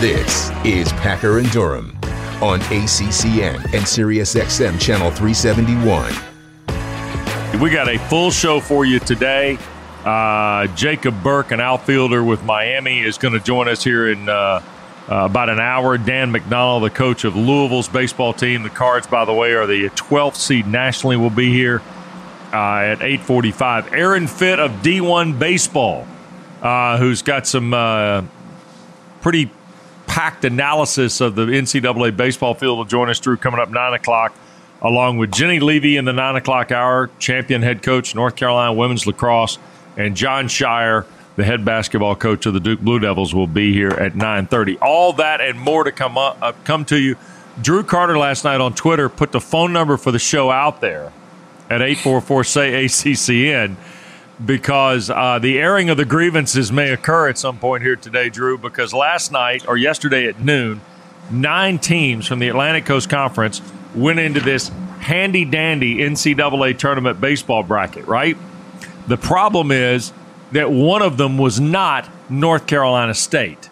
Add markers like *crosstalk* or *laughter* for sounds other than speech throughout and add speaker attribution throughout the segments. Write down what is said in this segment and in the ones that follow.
Speaker 1: This is Packer and Durham on ACCN and SiriusXM Channel 371.
Speaker 2: We got a full show for you today. Uh, Jacob Burke, an outfielder with Miami, is going to join us here in uh, uh, about an hour. Dan McDonnell, the coach of Louisville's baseball team. The Cards, by the way, are the 12th seed nationally. Will be here uh, at 8:45. Aaron Fitt of D1 Baseball, uh, who's got some uh, pretty packed analysis of the NCAA baseball field, will join us. Drew coming up nine o'clock along with Jenny Levy in the nine o'clock hour, champion head coach, North Carolina women's lacrosse, and Jon Scheyer, the head basketball coach of the Duke Blue Devils, will be here at 9:30. All that and more to come up, uh, come to you. Drew Carter last night on Twitter put the phone number for the show out there at 844 say ACCN because uh, the airing of the grievances may occur at some point here today, Drew, because last night or yesterday at noon, nine teams from the Atlantic Coast Conference went into this handy dandy NCAA tournament baseball bracket, right? The problem is that one of them was not North Carolina State.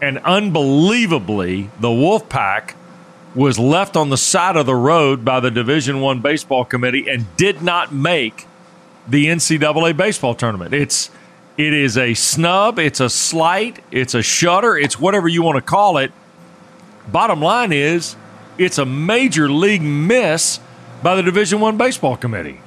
Speaker 2: And unbelievably, the Wolfpack was left on the side of the road by the Division One baseball committee and did not make the NCAA baseball tournament. It's it is a snub, it's a slight, it's a shutter, it's whatever you want to call it. Bottom line is it's a major league miss by the Division One baseball committee.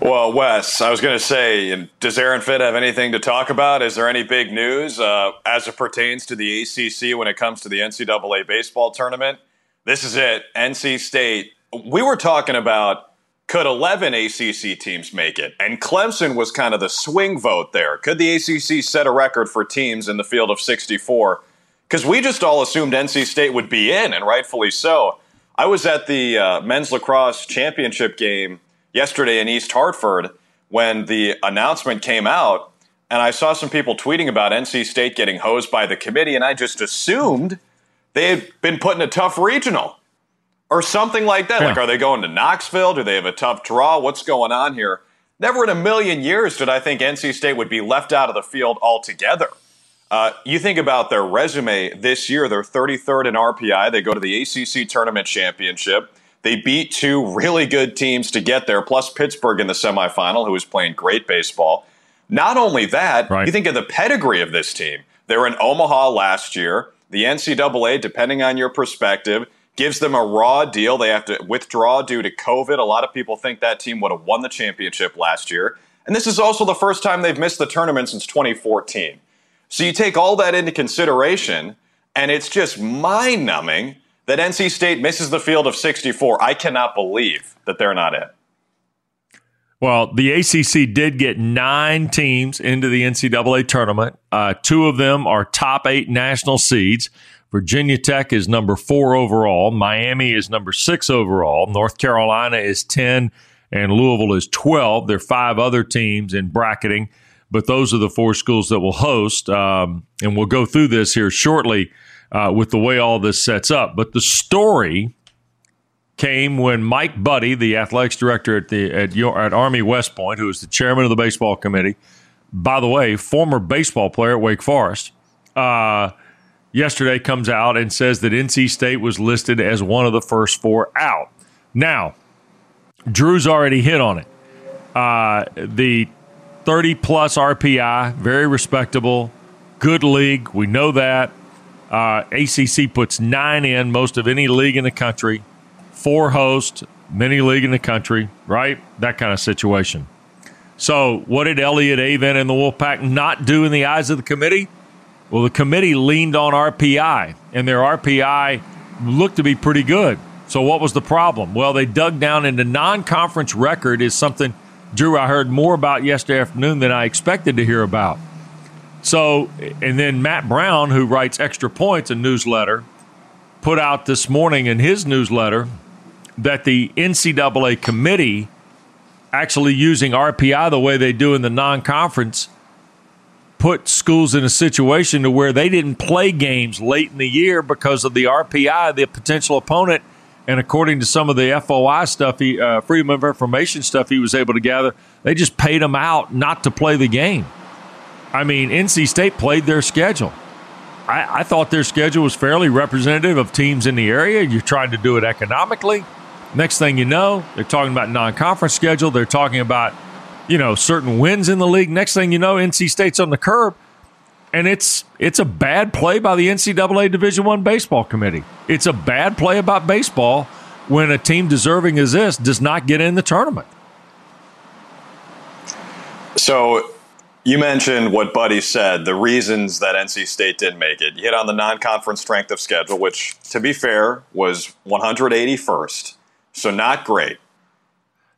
Speaker 3: Well, Wes, I was going to say, does Aaron Fitt have anything to talk about? Is there any big news uh, as it pertains to the ACC when it comes to the NCAA baseball tournament? This is it. NC State. We were talking about could 11 ACC teams make it? And Clemson was kind of the swing vote there. Could the ACC set a record for teams in the field of 64? Because we just all assumed NC State would be in, and rightfully so. I was at the uh, men's lacrosse championship game yesterday in East Hartford when the announcement came out, and I saw some people tweeting about NC State getting hosed by the committee, and I just assumed they had been put in a tough regional or something like that. Yeah. Like, are they going to Knoxville? Do they have a tough draw? What's going on here? Never in a million years did I think NC State would be left out of the field altogether. Uh, you think about their resume this year, they're 33rd in RPI. They go to the ACC Tournament Championship. They beat two really good teams to get there, plus Pittsburgh in the semifinal, who was playing great baseball. Not only that, right. you think of the pedigree of this team. They were in Omaha last year. The NCAA, depending on your perspective, gives them a raw deal. They have to withdraw due to COVID. A lot of people think that team would have won the championship last year. And this is also the first time they've missed the tournament since 2014. So you take all that into consideration, and it's just mind numbing that NC State misses the field of 64. I cannot believe that they're not in.
Speaker 2: Well, the ACC did get nine teams into the NCAA tournament. Uh, two of them are top eight national seeds. Virginia Tech is number four overall. Miami is number six overall. North Carolina is 10, and Louisville is 12. There are five other teams in bracketing but those are the four schools that will host. Um, and we'll go through this here shortly uh, with the way all this sets up. But the story came when Mike Buddie, the athletics director at the at, at Army West Point, who is the chairman of the baseball committee, by the way, former baseball player at Wake Forest, uh, yesterday comes out and says that NC State was listed as one of the first four out. Now, Drew's already hit on it. Uh, the 30 plus RPI, very respectable, good league. We know that. Uh, ACC puts nine in, most of any league in the country, four hosts, many league in the country, right? That kind of situation. So, what did Elliott Avent and the Wolfpack not do in the eyes of the committee? Well, the committee leaned on RPI, and their RPI looked to be pretty good. So, what was the problem? Well, they dug down into non conference record is something – Drew, I heard more about yesterday afternoon than I expected to hear about. So, and then Matt Brown, who writes Extra Points, a newsletter, put out this morning in his newsletter that the NCAA committee actually using RPI the way they do in the non conference put schools in a situation to where they didn't play games late in the year because of the RPI, the potential opponent – and according to some of the FOI stuff, he, uh, Freedom of Information stuff he was able to gather, they just paid them out not to play the game. I mean, NC State played their schedule. I, I, thought their schedule was fairly representative of teams in the area. You're trying to do it economically. Next thing you know, they're talking about non-conference schedule. They're talking about, you know, certain wins in the league. Next thing you know, NC State's on the curb, and it's it's a bad play by the NCAA Division One baseball committee. It's a bad play about baseball when a team deserving as this does not get in the tournament.
Speaker 3: So you mentioned what Buddie said, the reasons that NC State didn't make it. You hit on the non conference strength of schedule, which, to be fair, was 181st. So not great.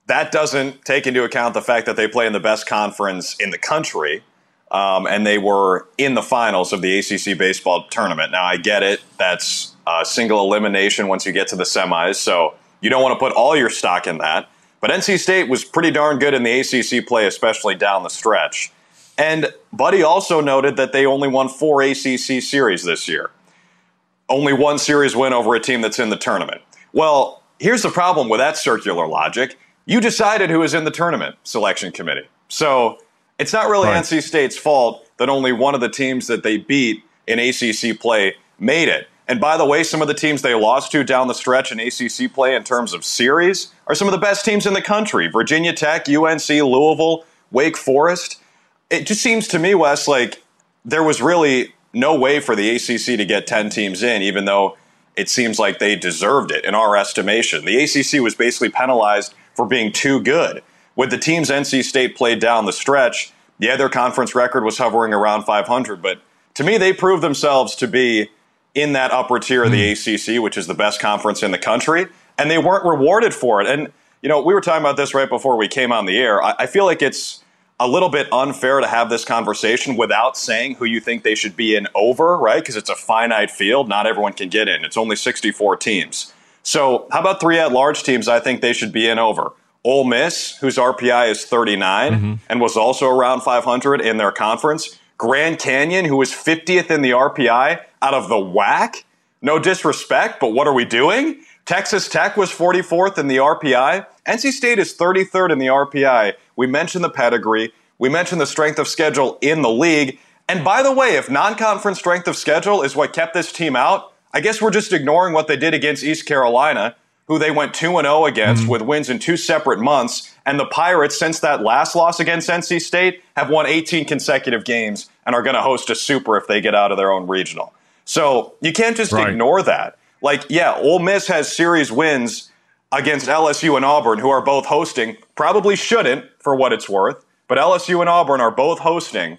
Speaker 3: That doesn't take into account the fact that they play in the best conference in the country. Um, and they were in the finals of the ACC baseball tournament. Now, I get it. That's a single elimination once you get to the semis. So you don't want to put all your stock in that. But NC State was pretty darn good in the ACC play, especially down the stretch. And Buddie also noted that they only won four ACC series this year. Only one series win over a team that's in the tournament. Well, here's the problem with that circular logic. You decided who was in the tournament selection committee. So it's not really right. NC State's fault that only one of the teams that they beat in ACC play made it. And by the way, some of the teams they lost to down the stretch in ACC play in terms of series are some of the best teams in the country Virginia Tech, UNC, Louisville, Wake Forest it just seems to me, Wes, like there was really no way for the ACC to get 10 teams in, even though it seems like they deserved it in our estimation. The ACC was basically penalized for being too good. With the teams NC State played down the stretch, yeah, their conference record was hovering around 500, but to me, they proved themselves to be in that upper tier of the mm. ACC, which is the best conference in the country, and they weren't rewarded for it. And, you know, we were talking about this right before we came on the air. I, I feel like it's a little bit unfair to have this conversation without saying who you think they should be in over, right? Because it's a finite field. Not everyone can get in. It's only 64 teams. So, how about three at large teams I think they should be in over? Ole Miss, whose RPI is 39 mm-hmm. and was also around 500 in their conference. Grand Canyon, who was 50th in the RPI out of the whack. No disrespect, but what are we doing? Texas Tech was 44th in the RPI. NC State is 33rd in the RPI. We mentioned the pedigree. We mentioned the strength of schedule in the league. And by the way, if non conference strength of schedule is what kept this team out, I guess we're just ignoring what they did against East Carolina, who they went 2 0 against mm-hmm. with wins in two separate months. And the Pirates, since that last loss against NC State, have won 18 consecutive games and are going to host a super if they get out of their own regional. So you can't just right. ignore that. Like, yeah, Ole Miss has series wins against LSU and Auburn, who are both hosting. Probably shouldn't, for what it's worth, but LSU and Auburn are both hosting.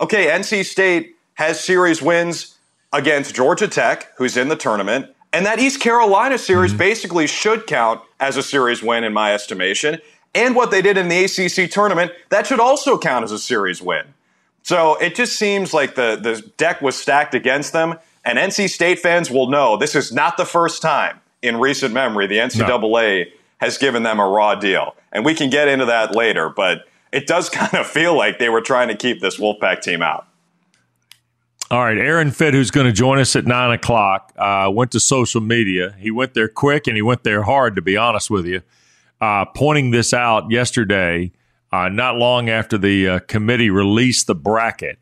Speaker 3: Okay, NC State has series wins against Georgia Tech, who's in the tournament. And that East Carolina series mm-hmm. basically should count as a series win, in my estimation. And what they did in the ACC tournament, that should also count as a series win. So it just seems like the, the deck was stacked against them. And NC State fans will know this is not the first time in recent memory the NCAA no. has given them a raw deal. And we can get into that later, but it does *laughs* kind of feel like they were trying to keep this Wolfpack team out.
Speaker 2: All right, Aaron Fitt, who's going to join us at nine o'clock, uh, went to social media. He went there quick and he went there hard, to be honest with you, uh, pointing this out yesterday, uh, not long after the uh, committee released the bracket.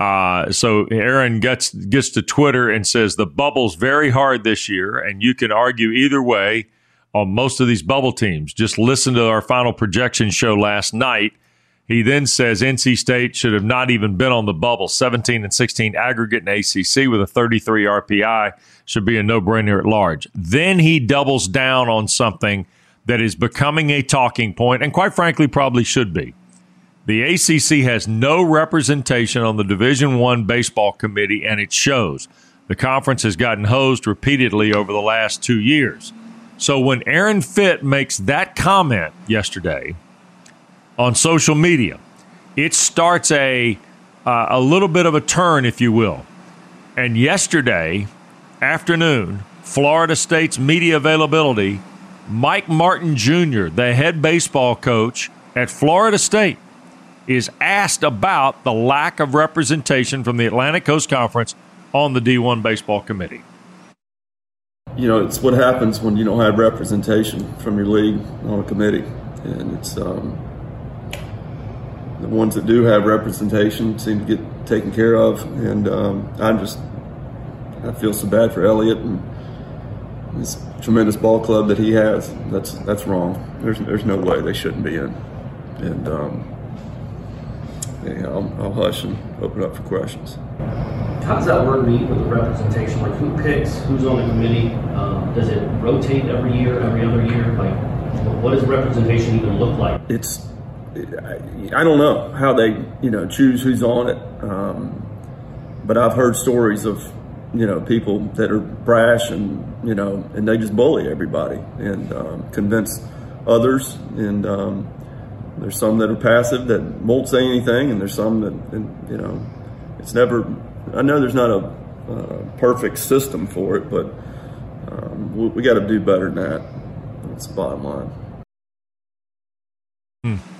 Speaker 2: Uh, so Aaron gets gets to Twitter and says the bubble's very hard this year, and you can argue either way on most of these bubble teams. Just listen to our final projection show last night. He then says NC State should have not even been on the bubble. 17 and 16 aggregate in ACC with a 33 RPI should be a no brainer at large. Then he doubles down on something that is becoming a talking point, and quite frankly, probably should be. The ACC has no representation on the Division One baseball committee, and it shows. The conference has gotten hosed repeatedly over the last two years. So when Aaron Fitt makes that comment yesterday on social media, it starts a uh, a little bit of a turn, if you will. And yesterday afternoon, Florida State's media availability, Mike Martin Jr., the head baseball coach at Florida State, is asked about the lack of representation from the Atlantic Coast Conference on the D1 Baseball Committee.
Speaker 4: You know, it's what happens when you don't have representation from your league on a committee, and it's um, the ones that do have representation seem to get taken care of, and um, I just I feel so bad for Elliott and this tremendous ball club that he has. That's that's wrong. There's there's no way they shouldn't be in, and um, yeah, I'll, I'll hush and open up for questions.
Speaker 5: How does that work meet with the representation? Like, who picks who's on the committee? Um, does it rotate every year, every other year? Like, what does representation even look like?
Speaker 4: It's I don't know how they you know choose who's on it, um, but I've heard stories of you know people that are brash and you know and they just bully everybody and um, convince others and um, there's some that are passive that won't say anything and there's some that and, you know it's never I know there's not a perfect system for it but um, we, we got to do better than that that's the bottom line.
Speaker 2: Hmm.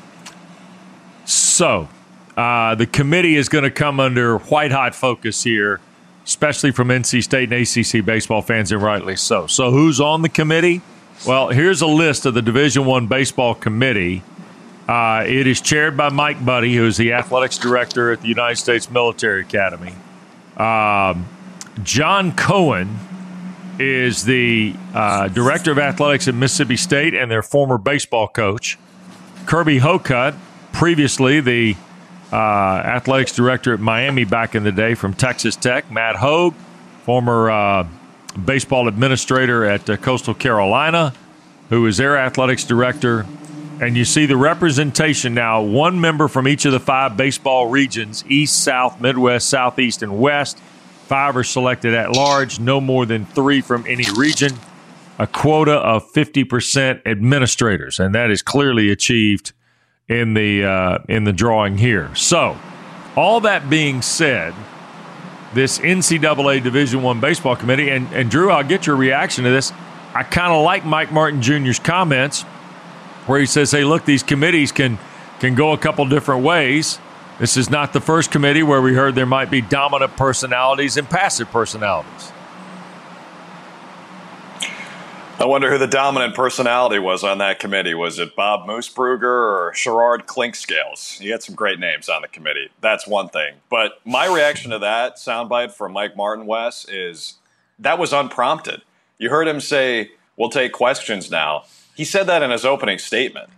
Speaker 2: So, uh, the committee is going to come under white hot focus here, especially from NC State and ACC baseball fans, and rightly so. So, who's on the committee? Well, here's a list of the Division One baseball committee. Uh, it is chaired by Mike Buddie, who is the athletics director at the United States Military Academy. Um, John Cohen is the uh, director of athletics at Mississippi State and their former baseball coach. Kirby Hocutt previously the uh, athletics director at Miami back in the day from Texas Tech. Matt Hogue, former uh, baseball administrator at uh, Coastal Carolina, who is their athletics director. And you see the representation now one member from each of the five baseball regions East, South, Midwest, Southeast, and West. Five are selected at large, no more than three from any region. A quota of 50% administrators, and that is clearly achieved in the uh, in the drawing here. So, all that being said, this NCAA Division One baseball committee, and, and Drew, I'll get your reaction to this. I kind of like Mike Martin Jr.'s comments where he says, "Hey, look, these committees can can go a couple different ways." This is not the first committee where we heard there might be dominant personalities and passive personalities.
Speaker 3: I wonder who the dominant personality was on that committee. Was it Bob Moosbrugger or Sherrod Clinkscales? You had some great names on the committee. That's one thing. But my reaction to that soundbite from Mike Martin Wes is that was unprompted. You heard him say, We'll take questions now. He said that in his opening statement.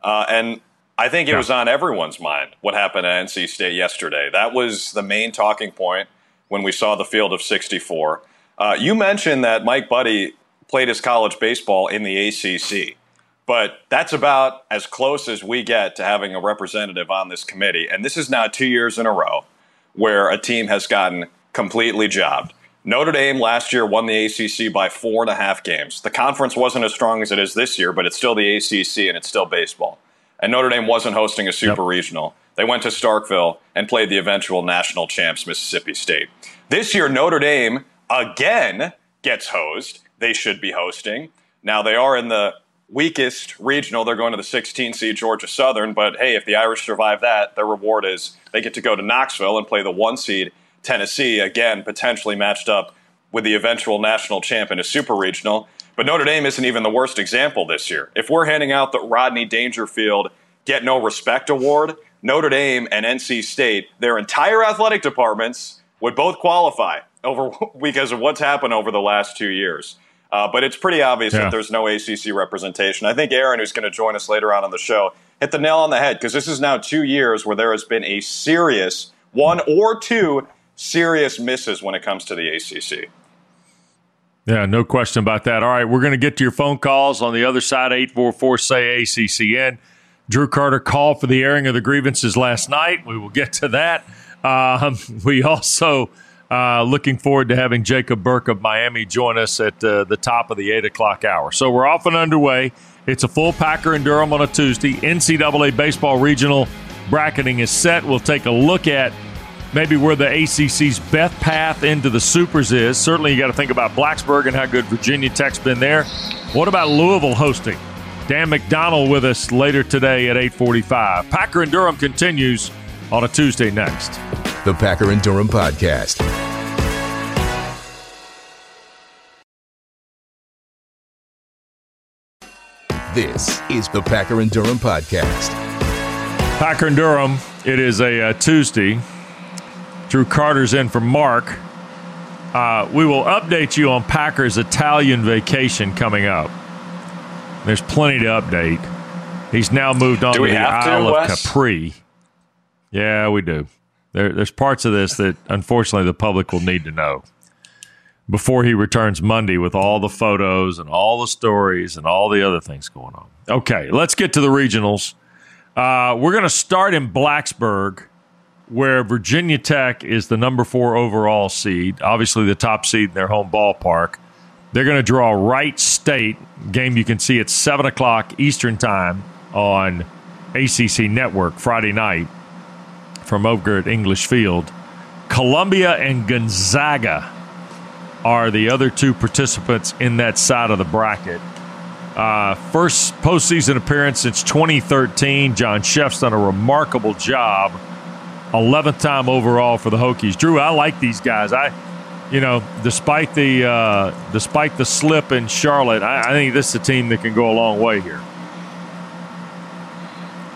Speaker 3: Uh, and I think it was on everyone's mind what happened at NC State yesterday. That was the main talking point when we saw the field of 64. Uh, you mentioned that Mike Buddie played his college baseball in the ACC. But that's about as close as we get to having a representative on this committee. And this is now two years in a row where a team has gotten completely jobbed. Notre Dame last year won the ACC by four and a half games. The conference wasn't as strong as it is this year, but it's still the ACC and it's still baseball. And Notre Dame wasn't hosting a super yep. regional. They went to Starkville and played the eventual national champs, Mississippi State. This year, Notre Dame again gets hosed they should be hosting. Now, they are in the weakest regional. They're going to the 16 seed Georgia Southern, but hey, if the Irish survive that, their reward is they get to go to Knoxville and play the one seed Tennessee, again, potentially matched up with the eventual national champ in a super regional. But Notre Dame isn't even the worst example this year. If we're handing out the Rodney Dangerfield Get No Respect Award, Notre Dame and NC State, their entire athletic departments would both qualify over *laughs* because of what's happened over the last two years. Uh, but it's pretty obvious yeah. that there's no ACC representation. I think Aaron, who's going to join us later on in the show, hit the nail on the head because this is now two years where there has been a serious one or two serious misses when it comes to the ACC.
Speaker 2: Yeah, no question about that. All right, we're going to get to your phone calls on the other side, 844 say ACCN. Drew Carter called for the airing of the grievances last night. We will get to that. Um, *laughs* we also uh, looking forward to having Jacob Burke of Miami join us at uh, the top of the 8 o'clock hour. So we're off and underway. It's a full Packer and Durham on a Tuesday. NCAA Baseball Regional bracketing is set. We'll take a look at maybe where the ACC's best path into the Supers is. Certainly, you got to think about Blacksburg and how good Virginia Tech's been there. What about Louisville hosting? Dan McDonnell with us later today at 8:45. Packer and Durham continues on a Tuesday next.
Speaker 1: The Packer and Durham podcast. This is the Packer and Durham podcast.
Speaker 2: Packer and Durham It is a uh, Tuesday. Drew Carter's in for Mark. Uh, we will update you on Packers' Italian vacation coming up. There's plenty to update. He's now moved on to the Isle to, of Wes? Capri. Yeah, we do. There, there's parts of this that unfortunately the public will need to know before he returns Monday with all the photos and all the stories and all the other things going on. Okay, let's get to the regionals. Uh, we're going to start in Blacksburg, where Virginia Tech is the number four overall seed, obviously the top seed in their home ballpark. They're going to draw Wright State, game you can see at 7 o'clock Eastern Time on ACC Network Friday night from over at English Field. Columbia and Gonzaga are the other two participants in that side of the bracket. Uh, first postseason appearance since 2013. John Szefc's done a remarkable job. 11th time overall for the Hokies. Drew, I like these guys. I, you know, despite the uh, despite the slip in Charlotte, I, I think this is a team that can go a long way here.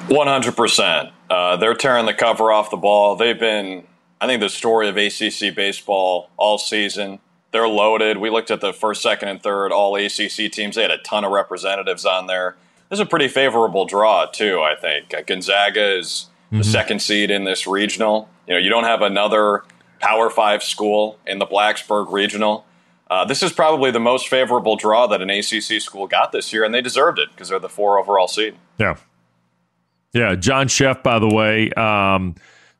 Speaker 3: 100%. Uh, they're tearing the cover off the ball. They've been, I think, the story of ACC baseball all season. They're loaded. We looked at the first, second, and third all ACC teams. They had a ton of representatives on there. This is a pretty favorable draw, too, I think. Uh, Gonzaga is mm-hmm. the second seed in this regional. You know, you don't have another Power Five school in the Blacksburg regional. Uh, this is probably the most favorable draw that an ACC school got this year, and they deserved it because they're the four overall seed.
Speaker 2: Yeah. Yeah. John Szefc, by the way, um,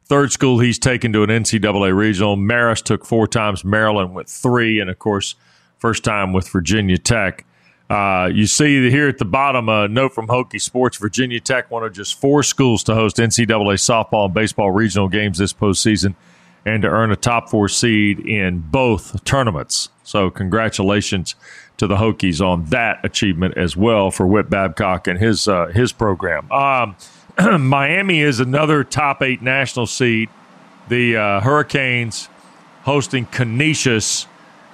Speaker 2: Third school he's taken to an NCAA regional. Marist took four times. Maryland went three, and of course, first time with Virginia Tech. Uh, you see here at the bottom a note from Hokie Sports. Virginia Tech, one of just four schools to host NCAA softball and baseball regional games this postseason, and to earn a top four seed in both tournaments. So, congratulations to the Hokies on that achievement as well for Whit Babcock and his uh, his program. Um, *clears throat* Miami is another top eight national seed. The uh, Hurricanes hosting Canisius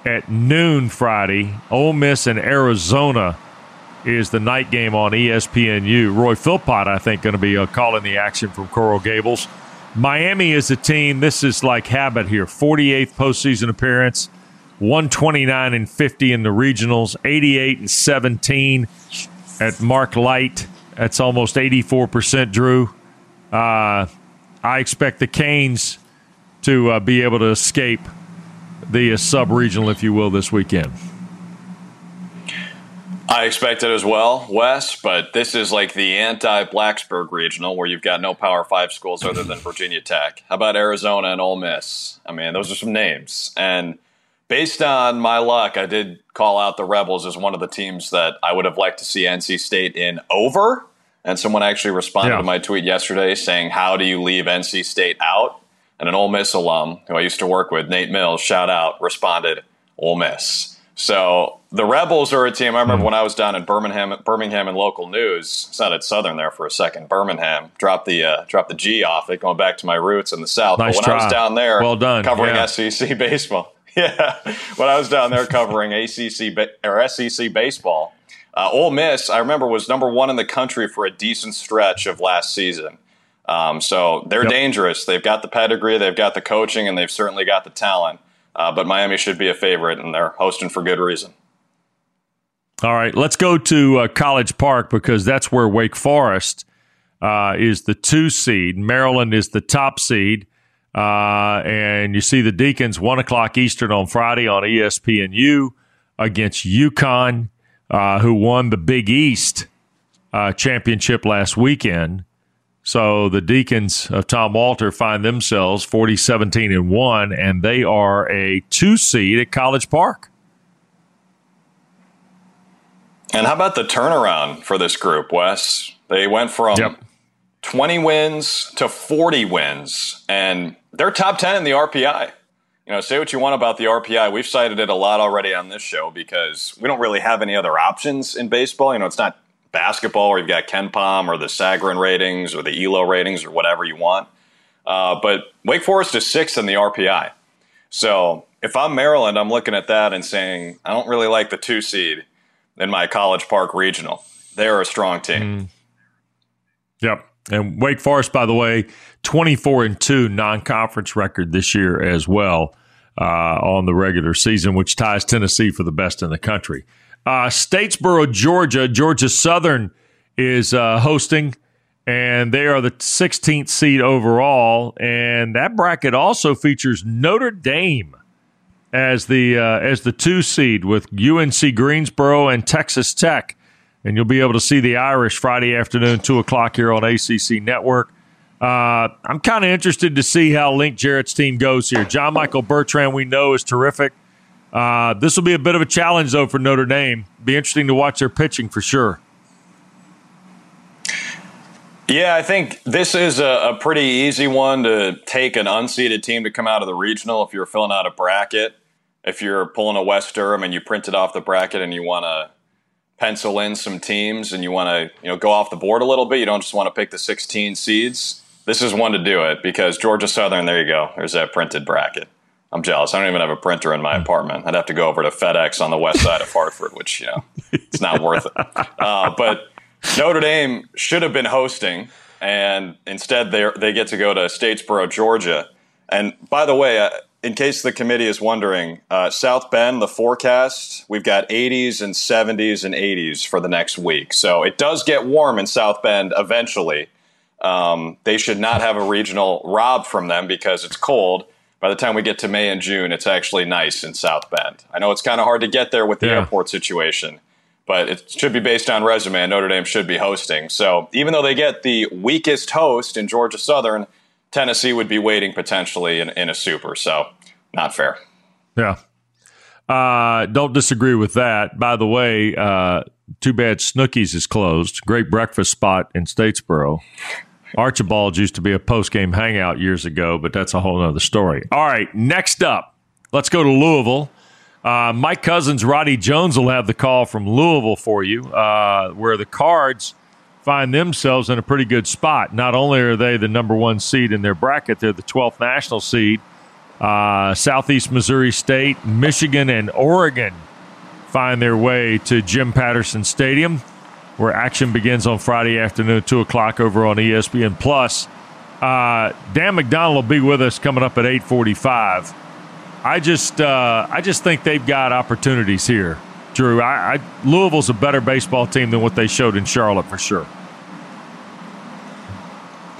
Speaker 2: at noon Friday. Ole Miss and Arizona is the night game on ESPNU. Roy Philpott, I think, going to be uh, calling the action from Coral Gables. Miami is a team. This is like habit here. 48th postseason appearance, 129 and 50 in the regionals, 88 and 17 at Mark Light. That's almost 84%, Drew. Uh, I expect the Canes to uh, be able to escape the uh, sub regional, if you will, this weekend.
Speaker 3: I expect it as well, Wes, but this is like the anti Blacksburg regional where you've got no Power Five schools other than Virginia Tech. How about Arizona and Ole Miss? I mean, those are some names. And based on my luck, I did call out the Rebels as one of the teams that I would have liked to see NC State in over. And someone actually responded yeah. to my tweet yesterday saying, How do you leave NC State out? And an Ole Miss alum who I used to work with, Nate Mills, shout out, responded, Ole Miss. So the Rebels are a team. I remember mm when I was down in Birmingham, Birmingham and local news. Sounded Southern there for a second. Birmingham dropped the uh, dropped the G off it, going back to my roots in the South.
Speaker 2: Nice
Speaker 3: but when
Speaker 2: try.
Speaker 3: I was down there,
Speaker 2: well done,
Speaker 3: covering
Speaker 2: yeah.
Speaker 3: SEC *laughs* baseball. *laughs* Yeah, when I was down there covering ACC or SEC baseball, uh, Ole Miss, I remember, was number one in the country for a decent stretch of last season. Um, so they're yep. dangerous. They've got the pedigree, they've got the coaching, and they've certainly got the talent. Uh, but Miami should be a favorite, and they're hosting for good reason.
Speaker 2: All right, let's go to uh, College Park because that's where Wake Forest uh, is the two seed. Maryland is the top seed. Uh, and you see the Deacons, 1 o'clock Eastern on Friday on ESPNU against UConn, uh, who won the Big East uh, championship last weekend. So the Deacons of Tom Walter find themselves 40 17 and 1, and they are a two seed at College Park.
Speaker 3: And how about the turnaround for this group, Wes? They went from yep. 20 wins to 40 wins, and they're top 10 in the RPI. You know, say what you want about the RPI. We've cited it a lot already on this show because we don't really have any other options in baseball. You know, it's not basketball where you've got KenPom or the Sagarin ratings or the ELO ratings or whatever you want. Uh, but Wake Forest is sixth in the RPI. So if I'm Maryland, I'm looking at that and saying, I don't really like the two seed in my College Park regional. They're a strong team. Mm.
Speaker 2: Yep. And Wake Forest, by the way, 24 and 2 non conference record this year as well uh, on the regular season, which ties Tennessee for the best in the country. Uh, Statesboro, Georgia, Georgia Southern is uh, hosting, and they are the 16th seed overall. And that bracket also features Notre Dame as the uh, as the two seed with UNC Greensboro and Texas Tech and you'll be able to see the Irish Friday afternoon, 2 o'clock here on ACC Network. Uh, I'm kind of interested to see how Link Jarrett's team goes here. John Michael Bertrand, we know, is terrific. Uh, this will be a bit of a challenge, though, for Notre Dame. Be interesting to watch their pitching for sure.
Speaker 3: Yeah, I think this is a, a, pretty easy one to take an unseeded team to come out of the regional if you're filling out a bracket. If you're pulling a Wes Durham and you print it off the bracket and you want to pencil in some teams and you want to you know go off the board a little bit, you don't just want to pick the 16 seeds. This is one to do it because Georgia Southern. There you go. There's that printed bracket. I'm jealous. I don't even have a printer in my apartment. I'd have to go over to FedEx on the west side of Hartford, which you know it's not worth it. Uh, but Notre Dame should have been hosting, and instead they they get to go to Statesboro, Georgia. And by the way, uh, in case the committee is wondering, uh, South Bend, the forecast, we've got 80s and 70s and 80s for the next week. So it does get warm in South Bend eventually. Um, they should not have a regional robbed from them because it's cold. By the time we get to May and June, it's actually nice in South Bend. I know it's kind of hard to get there with the yeah. airport situation, but it should be based on resume, and Notre Dame should be hosting. So even though they get the weakest host in Georgia Southern, Tennessee would be waiting potentially in, in a super. So not fair.
Speaker 2: Yeah. Uh, don't disagree with that. By the way, uh, too bad Snookies is closed. Great breakfast spot in Statesboro. Archibald's used to be a post game hangout years ago, but that's a whole other story. All right, next up, let's go to Louisville. Uh, Mike Couzens, Roddy Jones will have the call from Louisville for you, uh, where the Cards find themselves in a pretty good spot. Not only are they the number one seed in their bracket, they're the 12th national seed. Uh, Southeast Missouri State, Michigan, and Oregon find their way to Jim Patterson Stadium, where action begins on Friday afternoon, 2 o'clock over on ESPN+. Plus. Uh, Dan McDonnell will be with us coming up at 845. I just, uh, I just think they've got opportunities here. Drew. I, I, Louisville's a better baseball team than what they showed in Charlotte for sure.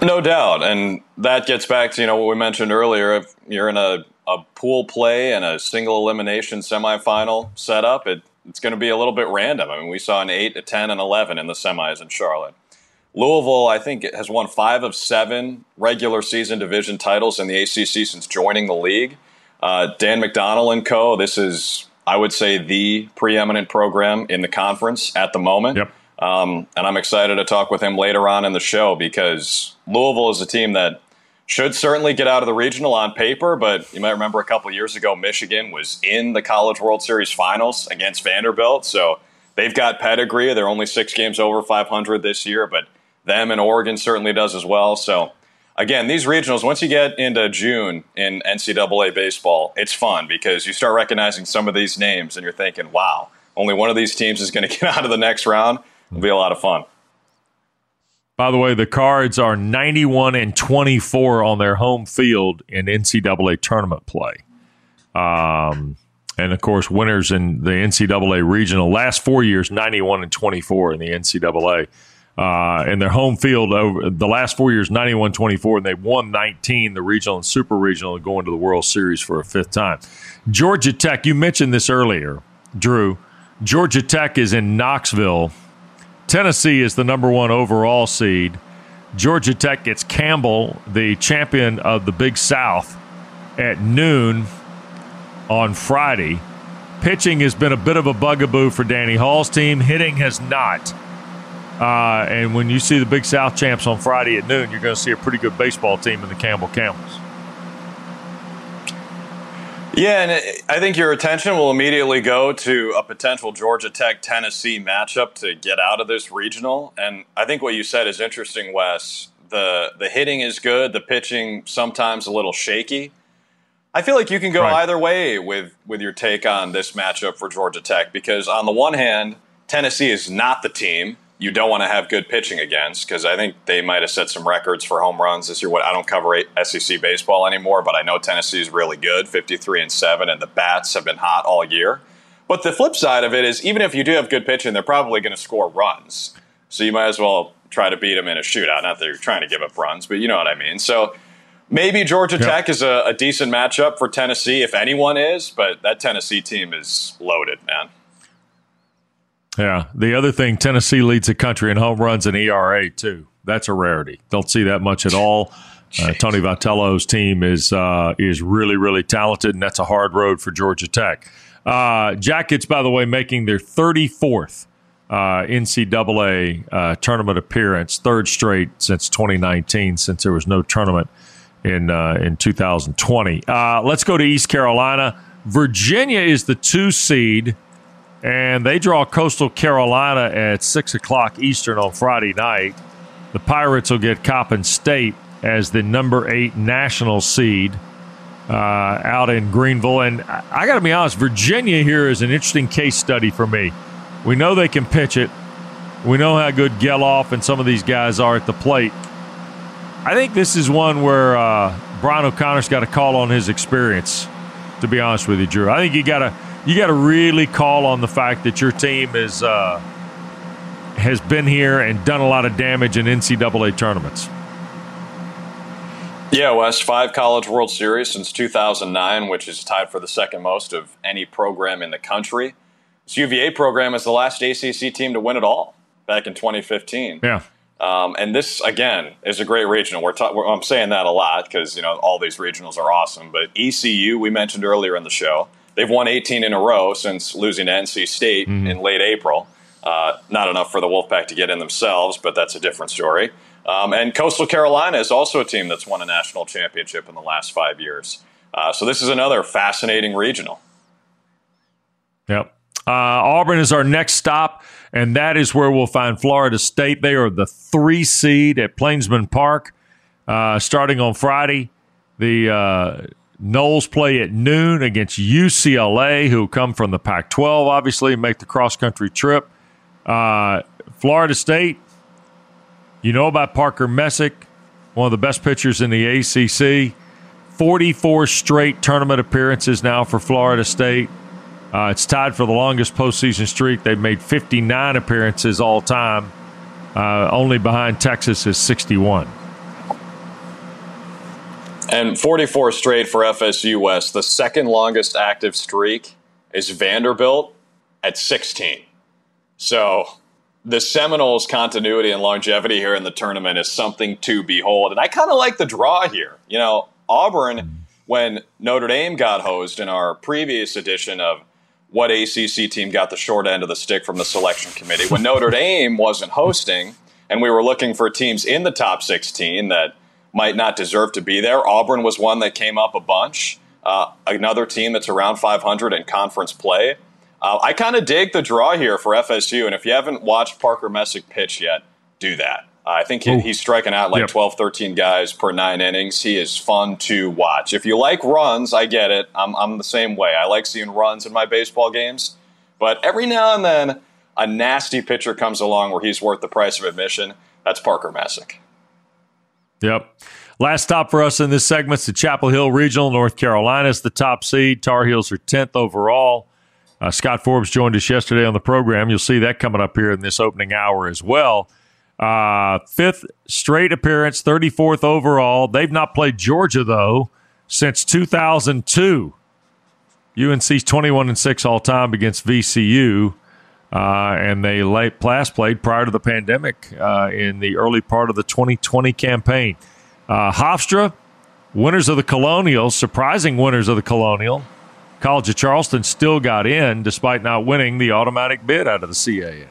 Speaker 3: No doubt, and that gets back to you know what we mentioned earlier. If you're in a, a pool play and a single elimination semifinal setup, it, it's going to be a little bit random. I mean, we saw an eight, a ten, and eleven in the semis in Charlotte. Louisville, I think, has won five of seven regular season division titles in the ACC since joining the league. Uh, Dan McDonnell and co. This is I would say, the preeminent program in the conference at the moment. Yep. Um, and I'm excited to talk with him later on in the show because Louisville is a team that should certainly get out of the regional on paper, but you might remember a couple years ago, Michigan was in the College World Series finals against Vanderbilt. So they've got pedigree. They're only six games over 500 this year, but them and Oregon certainly does as well. So again, these regionals, once you get into June in NCAA baseball, it's fun because you start recognizing some of these names and you're thinking, wow, only one of these teams is going *laughs* to get out of the next round. It'll be a lot of fun.
Speaker 2: By the way, the Cards are 91 and 24 on their home field in NCAA tournament play. Um, and of course, winners in the NCAA regional last four years, 91 and 24 in the NCAA uh, in their home field over the last four years 91-24 and they won 19 the regional and super regional and going to the world series for a fifth time. Georgia tech you mentioned this earlier drew. Georgia tech is in knoxville. Tennessee is the number one overall seed. Georgia tech gets campbell the champion of the big south at noon on friday. Pitching has been a bit of a bugaboo for danny hall's team. Hitting has not uh, and when you see the Big South champs on Friday at noon, you're going to see a pretty good baseball team in the Campbell Camels.
Speaker 3: Yeah, and I think your attention will immediately go to a potential Georgia Tech Tennessee matchup to get out of this regional. And I think what you said is interesting, Wes. The the hitting is good, the pitching sometimes a little shaky. I feel like you can go right. either way with with your take on this matchup for Georgia Tech because on the one hand, Tennessee is not the team you don't want to have good pitching against because I think they might have set some records for home runs this year. What I don't cover SEC baseball anymore, but I know Tennessee is really good, 53 and 7, and the bats have been hot all year. But the flip side of it is even if you do have good pitching, they're probably going to score runs. So you might as well try to beat them in a shootout. Not that you're trying to give up runs, but you know what I mean. So maybe Georgia yep. Tech is a, a decent matchup for Tennessee, if anyone is, but that Tennessee team is loaded, man.
Speaker 2: Yeah. The other thing, Tennessee leads the country in home runs and ERA, too. That's a rarity. Don't see that much at all. *laughs* Uh, Tony Vitello's team is uh, is really, really talented, and that's a hard road for Georgia Tech. Uh, Jackets, by the way, making their 34th uh, NCAA uh, tournament appearance, third straight since 2019, since there was no tournament in uh, in 2020. let's go to East Carolina. Virginia is the two seed and they draw Coastal Carolina at 6 o'clock Eastern on Friday night. The Pirates will get Coppin State as the number eight national seed uh, out in Greenville. And I, got to be honest, Virginia here is an interesting case study for me. We know they can pitch it. We know how good Gelof and some of these guys are at the plate. I think this is one where uh, Brian O'Connor's got to call on his experience, to be honest with you, Drew. I think you got to you got to really call on the fact that your team is uh, has been here and done a lot of damage in NCAA tournaments.
Speaker 3: Yeah, Wes, five College World Series since 2009, which is tied for the second most of any program in the country. This UVA program is the last ACC team to win it all back in 2015.
Speaker 2: Yeah.
Speaker 3: Um, and this again is a great regional. We're, ta- we're I'm saying that a lot because you know all these regionals are awesome. But ECU, we mentioned earlier in the show, They've won 18 in a row since losing to NC State mm-hmm. in late April. Uh, not enough for the Wolfpack to get in themselves, but that's a different story. Um, and Coastal Carolina is also a team that's won a national championship in the last five years. Uh, so this is another fascinating regional.
Speaker 2: Yep. Uh, Auburn is our next stop, and that is where we'll find Florida State. They are the three seed at Plainsman Park uh, starting on Friday. The Noles play at noon against UCLA, who come from the Pac 12, obviously, make the cross country trip. Uh, Florida State, you know about Parker Messick, one of the best pitchers in the ACC. 44 straight tournament appearances now for Florida State. Uh, it's tied for the longest postseason streak. They've made 59 appearances all time. Uh, only behind Texas is 61.
Speaker 3: And 44 straight for FSU Wes. The second longest active streak is Vanderbilt at 16. So the Seminoles' continuity and longevity here in the tournament is something to behold. And I kind of like the draw here. You know, Auburn, when Notre Dame got hosed in our previous edition of what ACC team got the short end of the stick from the selection committee, when Notre Dame wasn't hosting and we were looking for teams in the top 16 that might not deserve to be there. Auburn was one that came up a bunch. Uh, another team that's around 500 in conference play. Uh, I kind of dig the draw here for FSU, and if you haven't watched Parker Messick pitch yet, do that. Uh, I think he, he's striking out like yep. 12, 13 guys per nine innings. He is fun to watch. If you like runs, I get it. I'm, I'm the same way. I like seeing runs in my baseball games. But every now and then, a nasty pitcher comes along where he's worth the price of admission. That's Parker Messick.
Speaker 2: Yep. Last stop for us in this segment is the Chapel Hill Regional. North Carolina is the top seed. Tar Heels are 10th overall. Uh, Scott Forbes joined us yesterday on the program. You'll see that coming up here in this opening hour as well. Uh, fifth straight appearance, 34th overall. They've not played Georgia, though, since 2002. UNC's 21 and 6 all time against VCU. Uh, and they last played prior to the pandemic uh, in the early part of the 2020 campaign. Uh, Hofstra, winners of the Colonial, surprising winners of the Colonial. College of Charleston still got in despite not winning the automatic bid out of the CAA.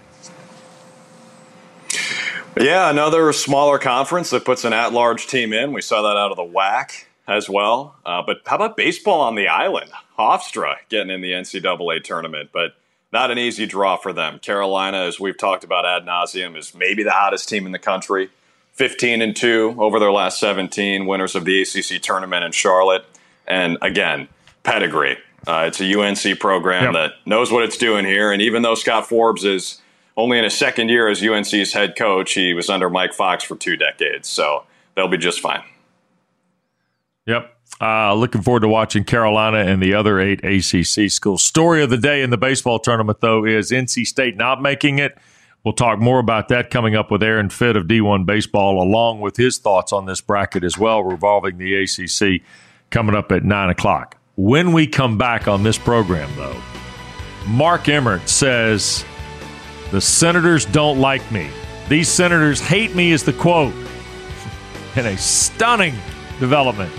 Speaker 3: Yeah, another smaller conference that puts an at large team in. We saw that out of the WAC as well. Uh, but how about baseball on the island? Hofstra getting in the NCAA tournament. But not an easy draw for them. Carolina, as we've talked about ad nauseum, is maybe the hottest team in the country. 15 and 2 over their last 17, winners of the ACC tournament in Charlotte. And again, pedigree. Uh, it's a UNC program yep. that knows what it's doing here. And even though Scott Forbes is only in his second year as UNC's head coach. He was under Mike Fox for two decades, so they'll be just fine.
Speaker 2: Yep. Uh, looking forward to watching Carolina and the other eight ACC schools. Story of the day in the baseball tournament, though, is NC State not making it. We'll talk more about that coming up with Aaron Fitt of D1 Baseball, along with his thoughts on this bracket as well, revolving the ACC, coming up at 9 o'clock. When we come back on this program, though, Mark Emmert says, The Senators don't like me. These Senators hate me, is the quote. *laughs* In a stunning development.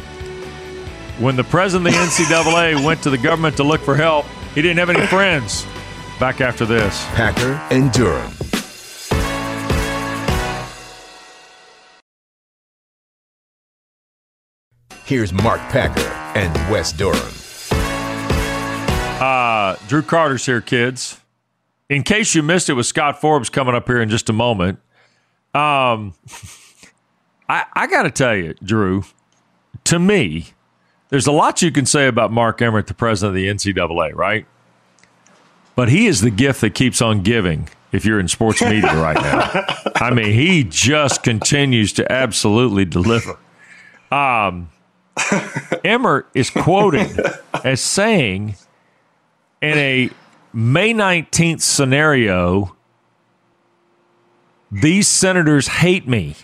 Speaker 2: When the president of the NCAA went to the government to look for help, he didn't have any friends. Back after this.
Speaker 1: Packer and Durham. Here's Mark Packer and Wes Durham.
Speaker 2: Uh, Drew Carter's here, kids. In case you missed it with Scott Forbes coming up here in just a moment, um, *laughs* I, I got to tell you, Drew, to me, there's a lot you can say about Mark Emmert, the president of the NCAA, right? But he is the gift that keeps on giving if you're in sports media *laughs* right now. I mean, he just continues to absolutely deliver. Um, Emmert is quoted *laughs* as saying in a May 19th scenario, these senators hate me.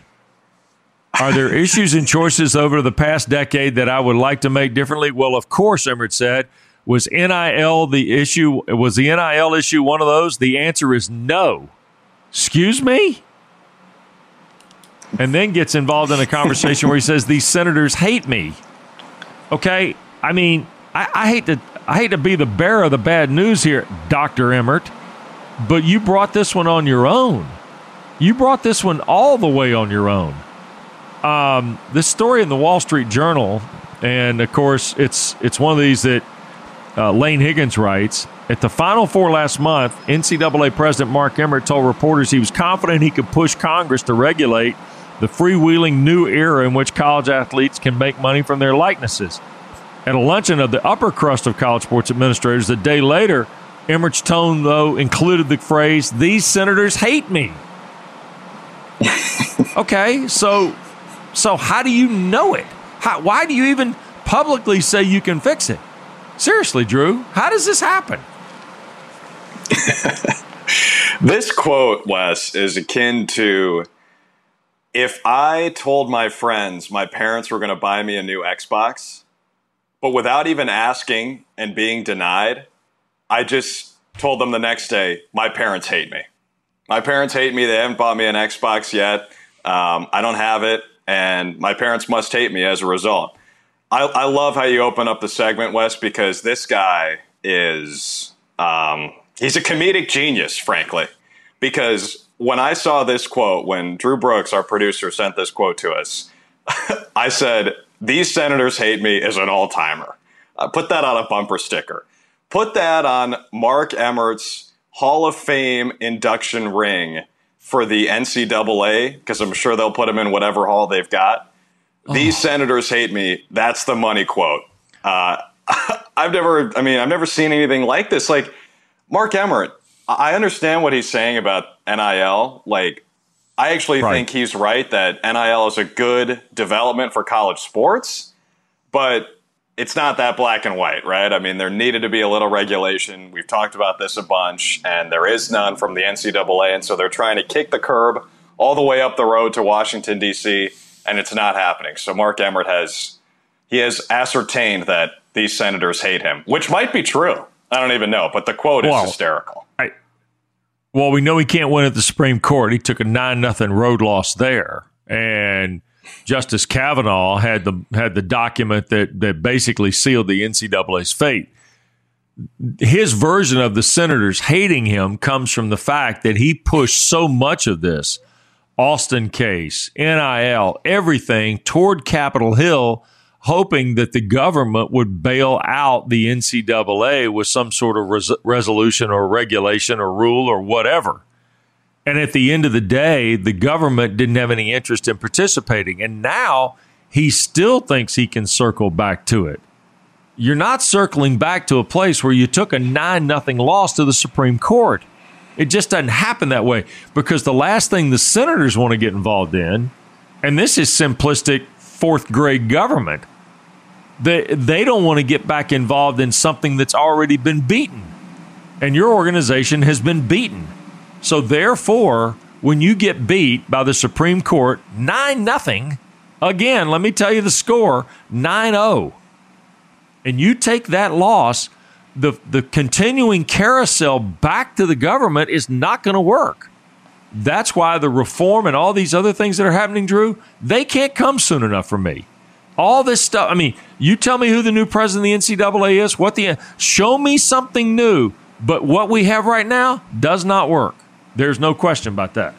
Speaker 2: Are there issues and choices over the past decade that I would like to make differently? Well, of course, Emmert said. Was NIL the issue? Was the NIL issue one of those? The answer is no. Excuse me? And then gets involved in a conversation where he says, These senators hate me. Okay? I mean, I, I hate to I hate to be the bearer of the bad news here, Dr. Emmert, but you brought this one on your own. You brought this one all the way on your own. Um, this story in the Wall Street Journal, and of course, it's it's one of these that uh, Laine Higgins writes. At the Final Four last month, NCAA President Mark Emmert told reporters he was confident he could push Congress to regulate the freewheeling new era in which college athletes can make money from their likenesses. At a luncheon of the upper crust of college sports administrators a day later, Emmert's tone, though, included the phrase, These senators hate me. *laughs* okay, so so how do you know it? How, why do you even publicly say you can fix it? Seriously, Drew, how does this happen? *laughs*
Speaker 3: this quote, Wes, is akin to if I told my friends my parents were going to buy me a new Xbox, but without even asking and being denied, I just told them the next day, my parents hate me. My parents hate me. They haven't bought me an Xbox yet. Um, I don't have it, and my parents must hate me as a result. I, I love how you open up the segment, Wes, because this guy is um, he's a comedic genius, frankly. Because when I saw this quote, when Drew Brooks, our producer, sent this quote to us, *laughs* I said, "These senators hate me" is an all timer. Uh, put that on a bumper sticker. Put that on Mark Emmert's Hall of Fame induction ring for the NCAA, because I'm sure they'll put him in whatever hall they've got. These oh. senators hate me. That's the money quote. Uh, *laughs* I've never, I mean, I've never seen anything like this. Like Mark Emmert, I understand what he's saying about NIL. Like, I actually right. think he's right that NIL is a good development for college sports, but it's not that black and white, right? I mean, there needed to be a little regulation. We've talked about this a bunch, and there is none from the NCAA, and so they're trying to kick the curb all the way up the road to Washington D.C and it's not happening. So Mark Emmert has he has ascertained that these senators hate him, which might be true. I don't even know, but the quote is hysterical. I,
Speaker 2: well, we know he can't win at the Supreme Court. He took a nine nothing road loss there, and Justice Kavanaugh had the had the document that that basically sealed the NCAA's fate. His version of the senators hating him comes from the fact that he pushed so much of this Alston case, NIL, everything toward Capitol Hill, hoping that the government would bail out the NCAA with some sort of res- resolution or regulation or rule or whatever. And at the end of the day, the government didn't have any interest in participating. And now he still thinks he can circle back to it. You're not circling back to a place where you took a 9 nothing loss to the Supreme Court. It just doesn't happen that way because the last thing the senators want to get involved in, and this is simplistic fourth grade government, they, they don't want to get back involved in something that's already been beaten. And your organization has been beaten. So therefore, when you get beat by the Supreme Court 9 nothing, again, let me tell you the score 9 0. And you take that loss, the, the continuing carousel back to the government is not going to work. That's why the reform and all these other things that are happening, Drew, they can't come soon enough for me. All this stuff. I mean, you tell me who the new president of the NCAA is. What the show me something new. But what we have right now does not work. There's no question about that.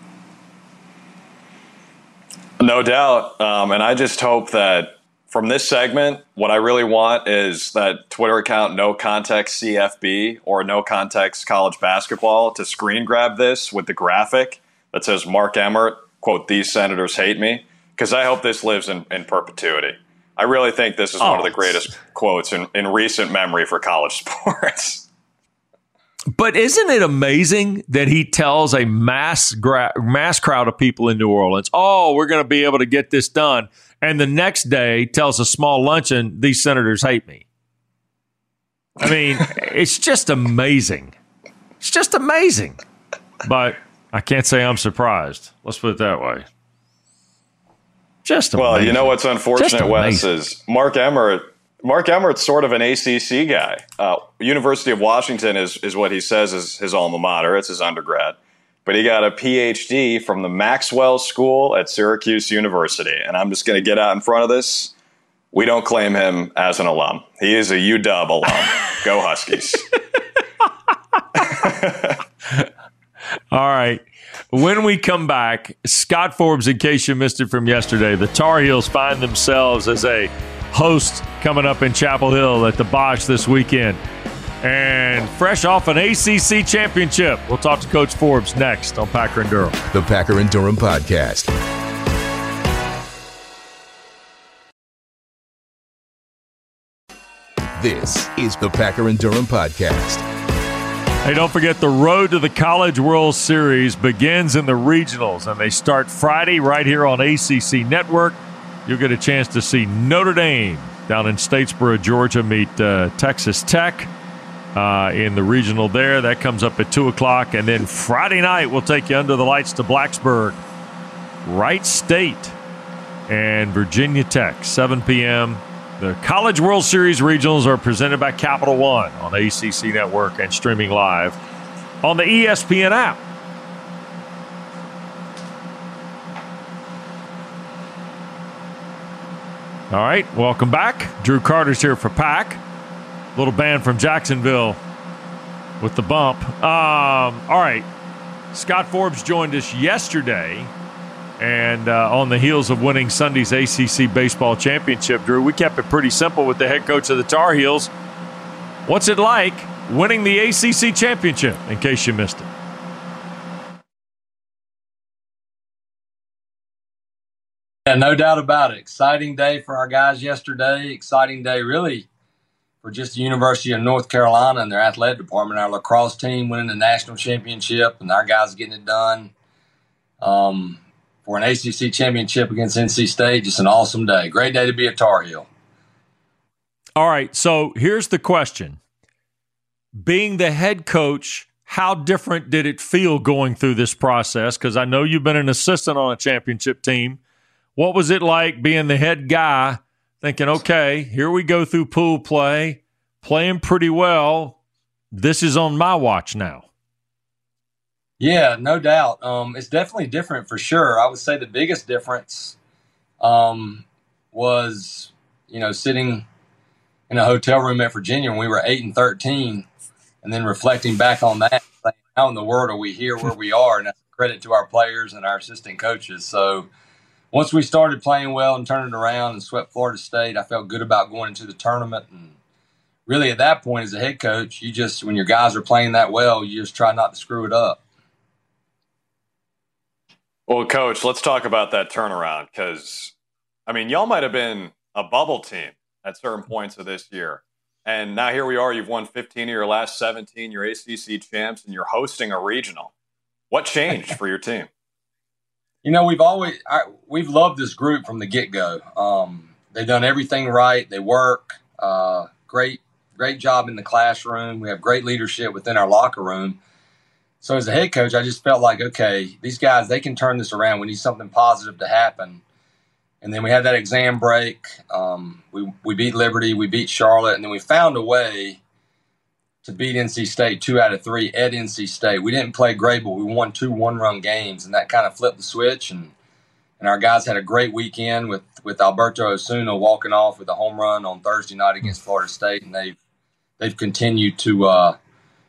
Speaker 3: No doubt. Um, and I just hope that from this segment, what I really want is that Twitter account, no context CFB or no context college basketball, to screen grab this with the graphic that says Mark Emmert, quote, these senators hate me. Because I hope this lives in, in perpetuity. I really think this is oh, one of the oh, greatest quotes in, in recent memory for college *laughs* sports.
Speaker 2: But isn't it amazing that he tells a mass gra- mass crowd of people in New Orleans, "Oh, we're going to be able to get this done," and the next day tells a small luncheon, "These senators hate me." I mean, *laughs* it's just amazing. It's just amazing. But I can't say I'm surprised. Let's put it that way. Just amazing.
Speaker 3: well, you know what's unfortunate, Wes, is Mark Emmert Mark Emmert's sort of an ACC guy. Uh, University of Washington is is what he says is his alma mater. It's his undergrad, but he got a PhD from the Maxwell School at Syracuse University. And I'm just going to get out in front of this. We don't claim him as an alum. He is a UW alum. *laughs* Go Huskies. *laughs*
Speaker 2: All right. When we come back, Scott Forbes, in case you missed it from yesterday, the Tar Heels find themselves as a host coming up in Chapel Hill at the Bosh this weekend. And fresh off an ACC championship, we'll talk to Coach Forbes next on Packer and Durham.
Speaker 1: The Packer and Durham Podcast. This is the Packer and Durham Podcast.
Speaker 2: Hey, don't forget the road to the College World Series begins in the regionals, and they start Friday right here on ACC Network you'll get a chance to see Notre Dame down in Statesboro, Georgia, meet uh, Texas Tech uh, in the regional there. That comes up at 2 o'clock. And then Friday night, we'll take you under the lights to Blacksburg, Wright State, and Virginia Tech, 7 p.m. The College World Series regionals are presented by Capital One on ACC Network and streaming live on the ESPN app. All right, welcome back. Drew Carter's here for Pack. Little band from Jacksonville with the bump. Um, all right, Scott Forbes joined us yesterday, and uh, on the heels of winning Sunday's ACC baseball championship, Drew, we kept it pretty simple with the head coach of the Tar Heels. What's it like winning the ACC championship? In case you missed it.
Speaker 6: Yeah, no doubt about it. Exciting day for our guys yesterday. Exciting day, really, for just the University of North Carolina and their athletic department. Our lacrosse team winning the national championship, and our guys getting it done. Um, for an ACC championship against NC State, just an awesome day. Great day to be a Tar Heel.
Speaker 2: All right, so here's the question: Being the head coach how different did it feel going through this process? Because I know you've been an assistant on a championship team. What was it like being the head guy, thinking, okay, here we go through pool play, playing pretty well. This is on my watch now.
Speaker 6: Yeah, no doubt. Um, it's definitely different for sure. I would say the biggest difference um, was, you know, sitting in a hotel room at Virginia when we were eight and thirteen, and then reflecting back on that, how in the world are we here where we are? And that's credit to our players and our assistant coaches. So once we started playing well and turning around and swept Florida State, I felt good about going into the tournament. And really, at that point, as a head coach, you just when your guys are playing that well, you just try not to screw it up.
Speaker 3: Well, coach, let's talk about that turnaround because, I mean, y'all might have been a bubble team at certain points of this year. And now here we are. You've won 15 of your last 17. You're ACC champs, and you're hosting a regional. What changed for your team?
Speaker 6: You know, we've always I, we've loved this group from the get go. Um, they've done everything right. They work. Uh, great, great job in the classroom. We have great leadership within our locker room. So as a head coach, I just felt like, okay, these guys they can turn this around. We need something positive to happen. And then we had that exam break. Um, we we beat Liberty, we beat Charlotte, and then we found a way to beat NC State two out of three at NC State. We didn't play great, but we won two one run games, and that kind of flipped the switch. And and our guys had a great weekend with with Alberto Osuna walking off with a home run on Thursday night against Florida State, and they've they've continued to uh,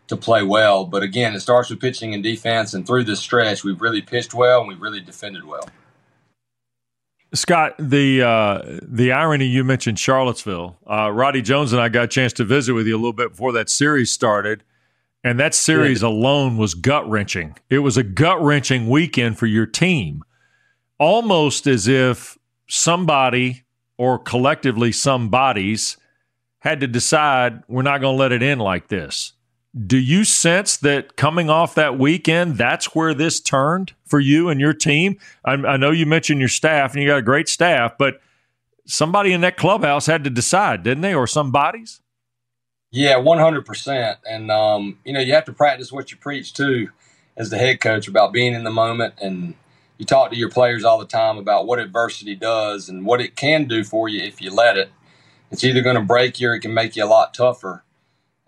Speaker 6: to play well. But again, it starts with pitching and defense, and through this stretch, we've really pitched well and we've really defended well.
Speaker 2: Scott, the uh, the irony you mentioned Charlottesville. Uh, Roddy Jones and I got a chance to visit with you a little bit before that series started, and that series alone was gut wrenching. It was a gut wrenching weekend for your team, almost as if somebody or collectively some bodies had to decide we're not going to let it end like this. Do you sense that coming off that weekend, that's where this turned for you and your team? I, I, know you mentioned your staff and you got a great staff, but somebody in that clubhouse had to decide, didn't they, or some bodies?
Speaker 6: Yeah, 100%. And, um, you know, you have to practice what you preach too as the head coach about being in the moment. And you talk to your players all the time about what adversity does and what it can do for you if you let it. It's either going to break you or it can make you a lot tougher.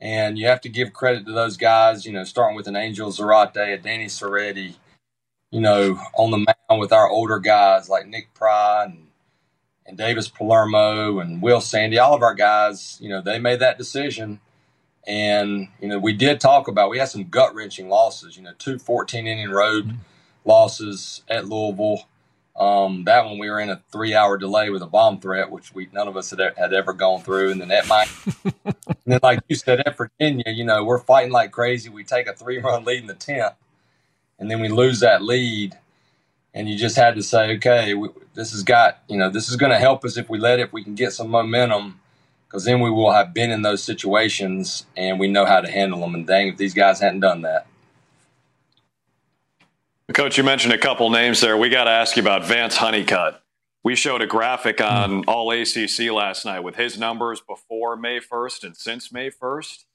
Speaker 6: And you have to give credit to those guys, you know, starting with an Angel Zarate, a Danny Serretti, you know, on the mound with our older guys like Nik Pry and, and Davis Palermo and Will Sandy. All of our guys, you know, they made that decision. And, you know, we did talk about, we had some gut wrenching losses, you know, two 14 inning road mm-hmm. losses at Louisville. Um, that one we were in a three hour delay with a bomb threat, which we none of us had, had ever gone through. And then that might, *laughs* and then like you said, at Virginia, you know, we're fighting like crazy. We take a three run lead in the tenth, and then we lose that lead, and you just had to say, okay, we, this has got, you know, this is going to help us if we let it, if we can get some momentum, because then we will have been in those situations and we know how to handle them. And dang, if these guys hadn't done that.
Speaker 3: Coach, you mentioned a couple names there. We got to ask you about Vance Honeycutt. We showed a graphic on All ACC last night with his numbers before May 1st and since May 1st.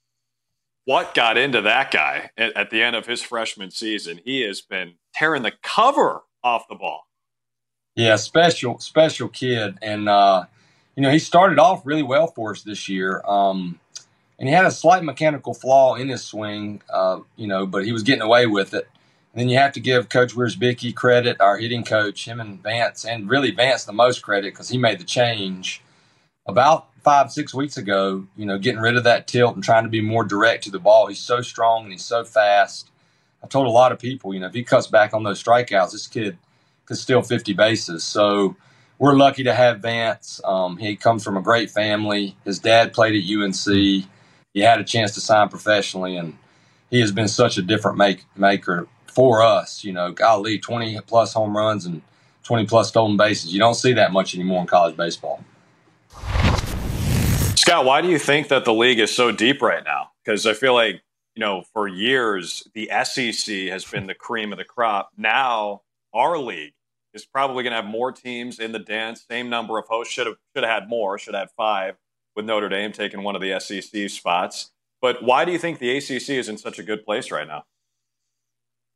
Speaker 3: What got into that guy at, the end of his freshman season? He has been tearing the cover off the ball.
Speaker 6: Yeah, special, special kid. And, uh, you know, he started off really well for us this year. Um, and he had a slight mechanical flaw in his swing, uh, you know, but he was getting away with it. Then you have to give Coach Wierzbicki credit, our hitting coach, him and Vance, and really Vance the most credit because he made the change about five, six weeks ago, you know, getting rid of that tilt and trying to be more direct to the ball. He's so strong and he's so fast. I told a lot of people, you know, if he cuts back on those strikeouts, this kid could steal 50 bases. So we're lucky to have Vance. Um, he comes from a great family. His dad played at UNC. He had a chance to sign professionally, and he has been such a different make, maker for us. You know, golly, 20 plus home runs and 20 plus stolen bases. You don't see that much anymore in college baseball.
Speaker 3: Scott, why do you think that the league is so deep right now? Because I feel like, you know, for years, the SEC has been the cream of the crop. Now, our league is probably going to have more teams in the dance, same number of hosts. Should have, should have had more, should have had five, with Notre Dame taking one of the SEC spots. But why do you think the ACC is in such a good place right now?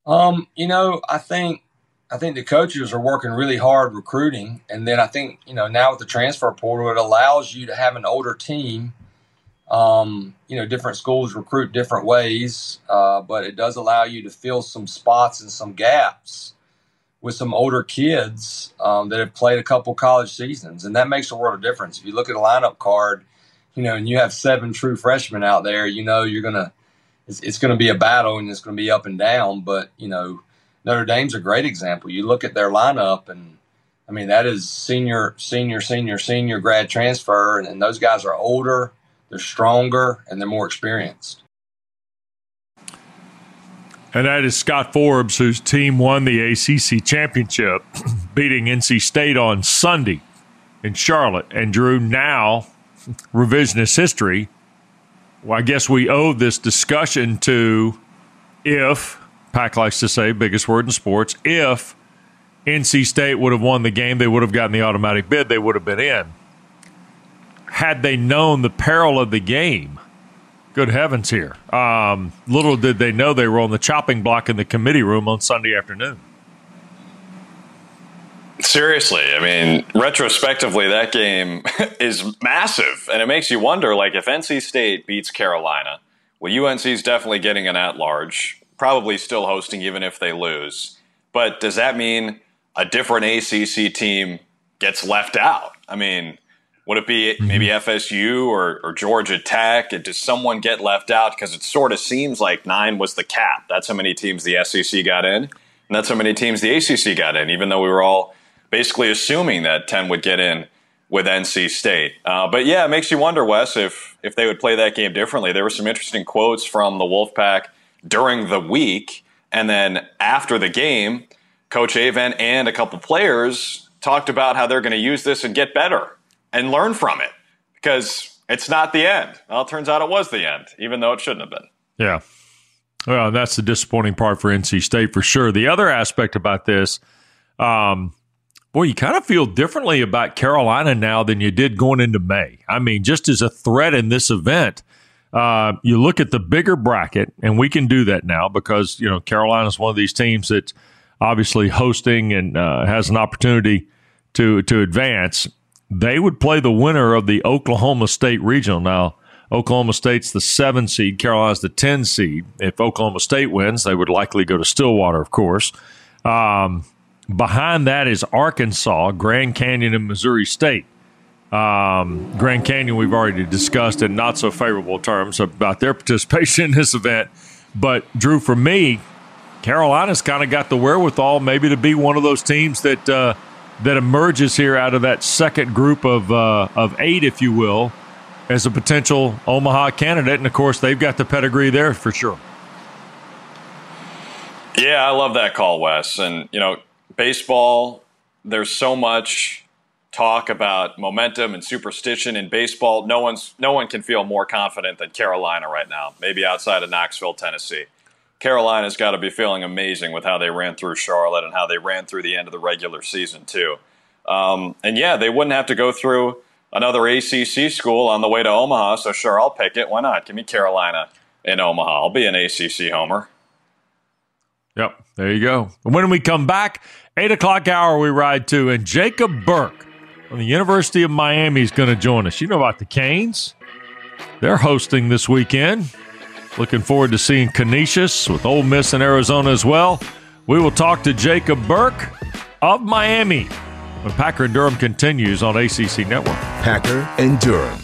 Speaker 6: Um, you know, I think I think the coaches are working really hard recruiting, and then I think you know now with the transfer portal, it allows you to have an older team. Um, you know, different schools recruit different ways, uh, but it does allow you to fill some spots and some gaps with some older kids um, that have played a couple college seasons, and that makes a world of difference. If you look at a lineup card, you know, and you have seven true freshmen out there, you know you're gonna it's, it's going to be a battle and it's going to be up and down. But you know, Notre Dame's a great example. You look at their lineup, and I mean that is senior, senior, senior, senior grad transfer, and, and those guys are older, they're stronger, and they're more experienced.
Speaker 2: And that is Scott Forbes, whose team won the ACC championship, *clears throat* beating NC State on Sunday in Charlotte. And Drew, now *laughs* revisionist history well, I guess we owe this discussion to if, Pack likes to say, biggest word in sports, if NC State would have won the game, they would have gotten the automatic bid, they would have been in. Had they known the peril of the game, good heavens here. Um, little did they know they were on the chopping block in the committee room on Sunday afternoon.
Speaker 3: Seriously, I mean, retrospectively, that game *laughs* is massive, and it makes you wonder. Like, if NC State beats Carolina, well, UNC is definitely getting an at-large, probably still hosting even if they lose. But does that mean a different ACC team gets left out? I mean, would it be mm-hmm. maybe FSU or, or Georgia Tech? Does someone get left out? Because it sort of seems like nine was the cap. That's how many teams the SEC got in, and that's how many teams the ACC got in. Even though we were all basically assuming that 10 would get in with NC State. Uh, but yeah, it makes you wonder, Wes, if if they would play that game differently. There were some interesting quotes from the Wolfpack during the week, and then after the game, Coach Avent and a couple players talked about how they're going to use this and get better and learn from it because it's not the end. Well, it turns out it was the end, even though it shouldn't have been.
Speaker 2: Yeah. Well, that's the disappointing part for NC State for sure. The other aspect about this, um, Boy, you kind of feel differently about Carolina now than you did going into May. I mean, just as a threat in this event, uh, you look at the bigger bracket, and we can do that now because you know Carolina is one of these teams that's obviously hosting and uh, has an opportunity to to advance. They would play the winner of the Oklahoma State regional. Now, Oklahoma State's the seven seed, Carolina's the ten seed. If Oklahoma State wins, they would likely go to Stillwater, of course. Um, Behind that is Arkansas, Grand Canyon, and Missouri State. Um, Grand Canyon, we've already discussed in not so favorable terms about their *laughs* participation in this event. But, Drew, for me, Carolina's kind of got the wherewithal maybe to be one of those teams that uh, that emerges here out of that second group of uh, of eight, if you will, as a potential Omaha candidate. And of course, they've got the pedigree there for sure.
Speaker 3: Yeah, I love that call, Wes. And you know, baseball, there's so much talk about momentum and superstition in baseball. No one's no one can feel more confident than Carolina right now. Maybe outside of Knoxville, Tennessee. Carolina's got to be feeling amazing with how they ran through Charlotte and how they ran through the end of the regular season too. Um, and yeah, they wouldn't have to go through another ACC school on the way to Omaha. So sure, I'll pick it. Why not? Give me Carolina in Omaha. I'll be an ACC homer.
Speaker 2: Yep, there you go. When we come back, eight o'clock hour we ride to, and Jacob Burke from the University of Miami is going to join us. You know about the Canes? They're hosting this weekend. Looking forward to seeing Canisius with Ole Miss in Arizona as well. We will talk to Jacob Burke of Miami when Packer and Durham continues on ACC Network.
Speaker 1: Packer and Durham